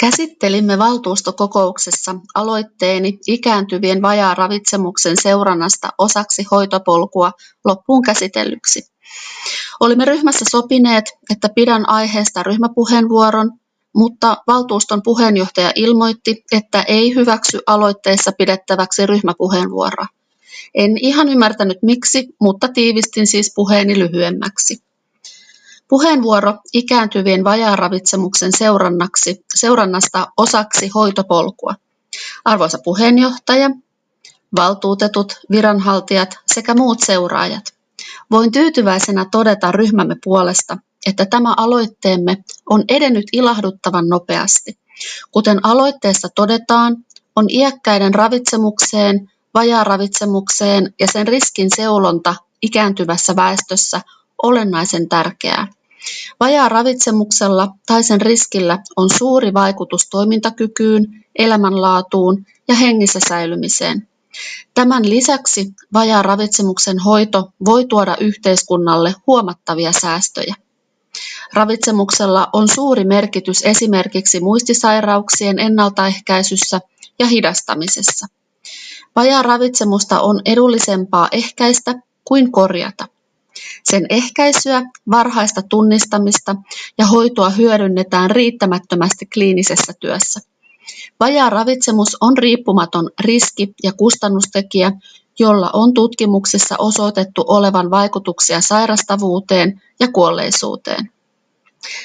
Käsittelimme valtuustokokouksessa aloitteeni ikääntyvien vajaaravitsemuksen seurannasta osaksi hoitopolkua loppuun käsitellyksi. Olimme ryhmässä sopineet, että pidän aiheesta ryhmäpuheenvuoron, mutta valtuuston puheenjohtaja ilmoitti, että ei hyväksy aloitteessa pidettäväksi ryhmäpuheenvuoroa. En ihan ymmärtänyt miksi, mutta tiivistin siis puheeni lyhyemmäksi. Puheenvuoro ikääntyvien vajaaravitsemuksen seurannaksi, seurannasta osaksi hoitopolkua. Arvoisa puheenjohtaja, valtuutetut, viranhaltijat sekä muut seuraajat. Voin tyytyväisenä todeta ryhmämme puolesta, että tämä aloitteemme on edennyt ilahduttavan nopeasti. Kuten aloitteessa todetaan, on iäkkäiden ravitsemukseen, vajaaravitsemukseen ja sen riskin seulonta ikääntyvässä väestössä olennaisen tärkeää. Vajaa ravitsemuksella tai sen riskillä on suuri vaikutus toimintakykyyn, elämänlaatuun ja hengissä säilymiseen. Tämän lisäksi vajaa ravitsemuksen hoito voi tuoda yhteiskunnalle huomattavia säästöjä. Ravitsemuksella on suuri merkitys esimerkiksi muistisairauksien ennaltaehkäisyssä ja hidastamisessa. Vajaa ravitsemusta on edullisempaa ehkäistä kuin korjata. Sen ehkäisyä, varhaista tunnistamista ja hoitoa hyödynnetään riittämättömästi kliinisessä työssä. Vajaa ravitsemus on riippumaton riski- ja kustannustekijä, jolla on tutkimuksissa osoitettu olevan vaikutuksia sairastavuuteen ja kuolleisuuteen.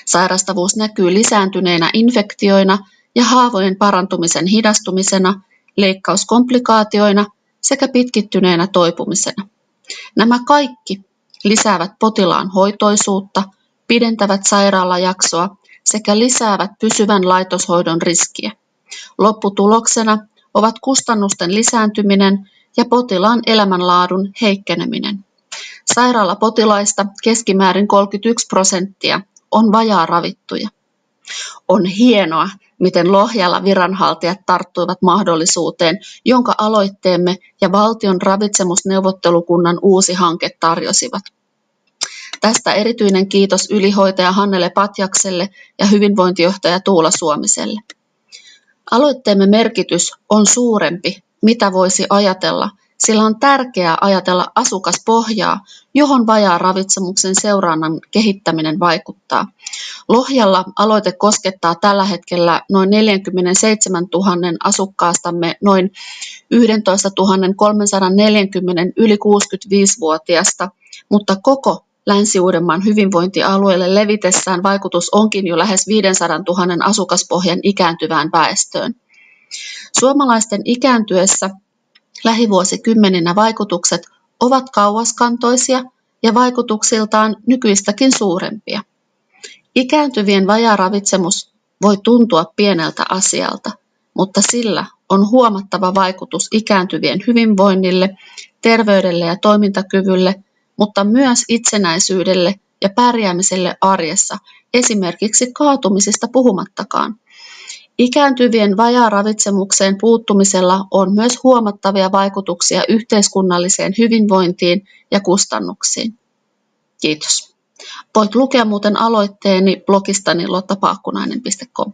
Sairastavuus näkyy lisääntyneinä infektioina ja haavojen parantumisen hidastumisena, leikkauskomplikaatioina sekä pitkittyneenä toipumisena. Nämä kaikki lisäävät potilaan hoitoisuutta, pidentävät sairaalajaksoa sekä lisäävät pysyvän laitoshoidon riskiä. Lopputuloksena ovat kustannusten lisääntyminen ja potilaan elämänlaadun heikkeneminen. Sairaalapotilaista keskimäärin 31 prosenttia on vajaa ravittuja. On hienoa, miten Lohjalla viranhaltijat tarttuivat mahdollisuuteen, jonka aloitteemme ja valtion ravitsemusneuvottelukunnan uusi hanke tarjosivat. Tästä erityinen kiitos ylihoitaja Hannele Patjakselle ja hyvinvointijohtaja Tuula Suomiselle. Aloitteemme merkitys on suurempi, mitä voisi ajatella, sillä on tärkeää ajatella asukaspohjaa, johon vajaa ravitsemuksen seurannan kehittäminen vaikuttaa. Lohjalla aloite koskettaa tällä hetkellä noin 47 000 asukkaastamme noin 11 340 yli 65-vuotiasta, mutta koko Länsi-Uudenmaan hyvinvointialueelle levitessään vaikutus onkin jo lähes 500 000 asukaspohjan ikääntyvään väestöön. Suomalaisten ikääntyessä lähivuosikymmeninä vaikutukset ovat kauaskantoisia ja vaikutuksiltaan nykyistäkin suurempia. Ikääntyvien vajaaravitsemus voi tuntua pieneltä asialta, mutta sillä on huomattava vaikutus ikääntyvien hyvinvoinnille, terveydelle ja toimintakyvylle mutta myös itsenäisyydelle ja pärjäämiselle arjessa, esimerkiksi kaatumisista puhumattakaan. Ikääntyvien vajaaravitsemukseen puuttumisella on myös huomattavia vaikutuksia yhteiskunnalliseen hyvinvointiin ja kustannuksiin. Kiitos. Voit lukea muuten aloitteeni blogistani lottapaakkunainen.com.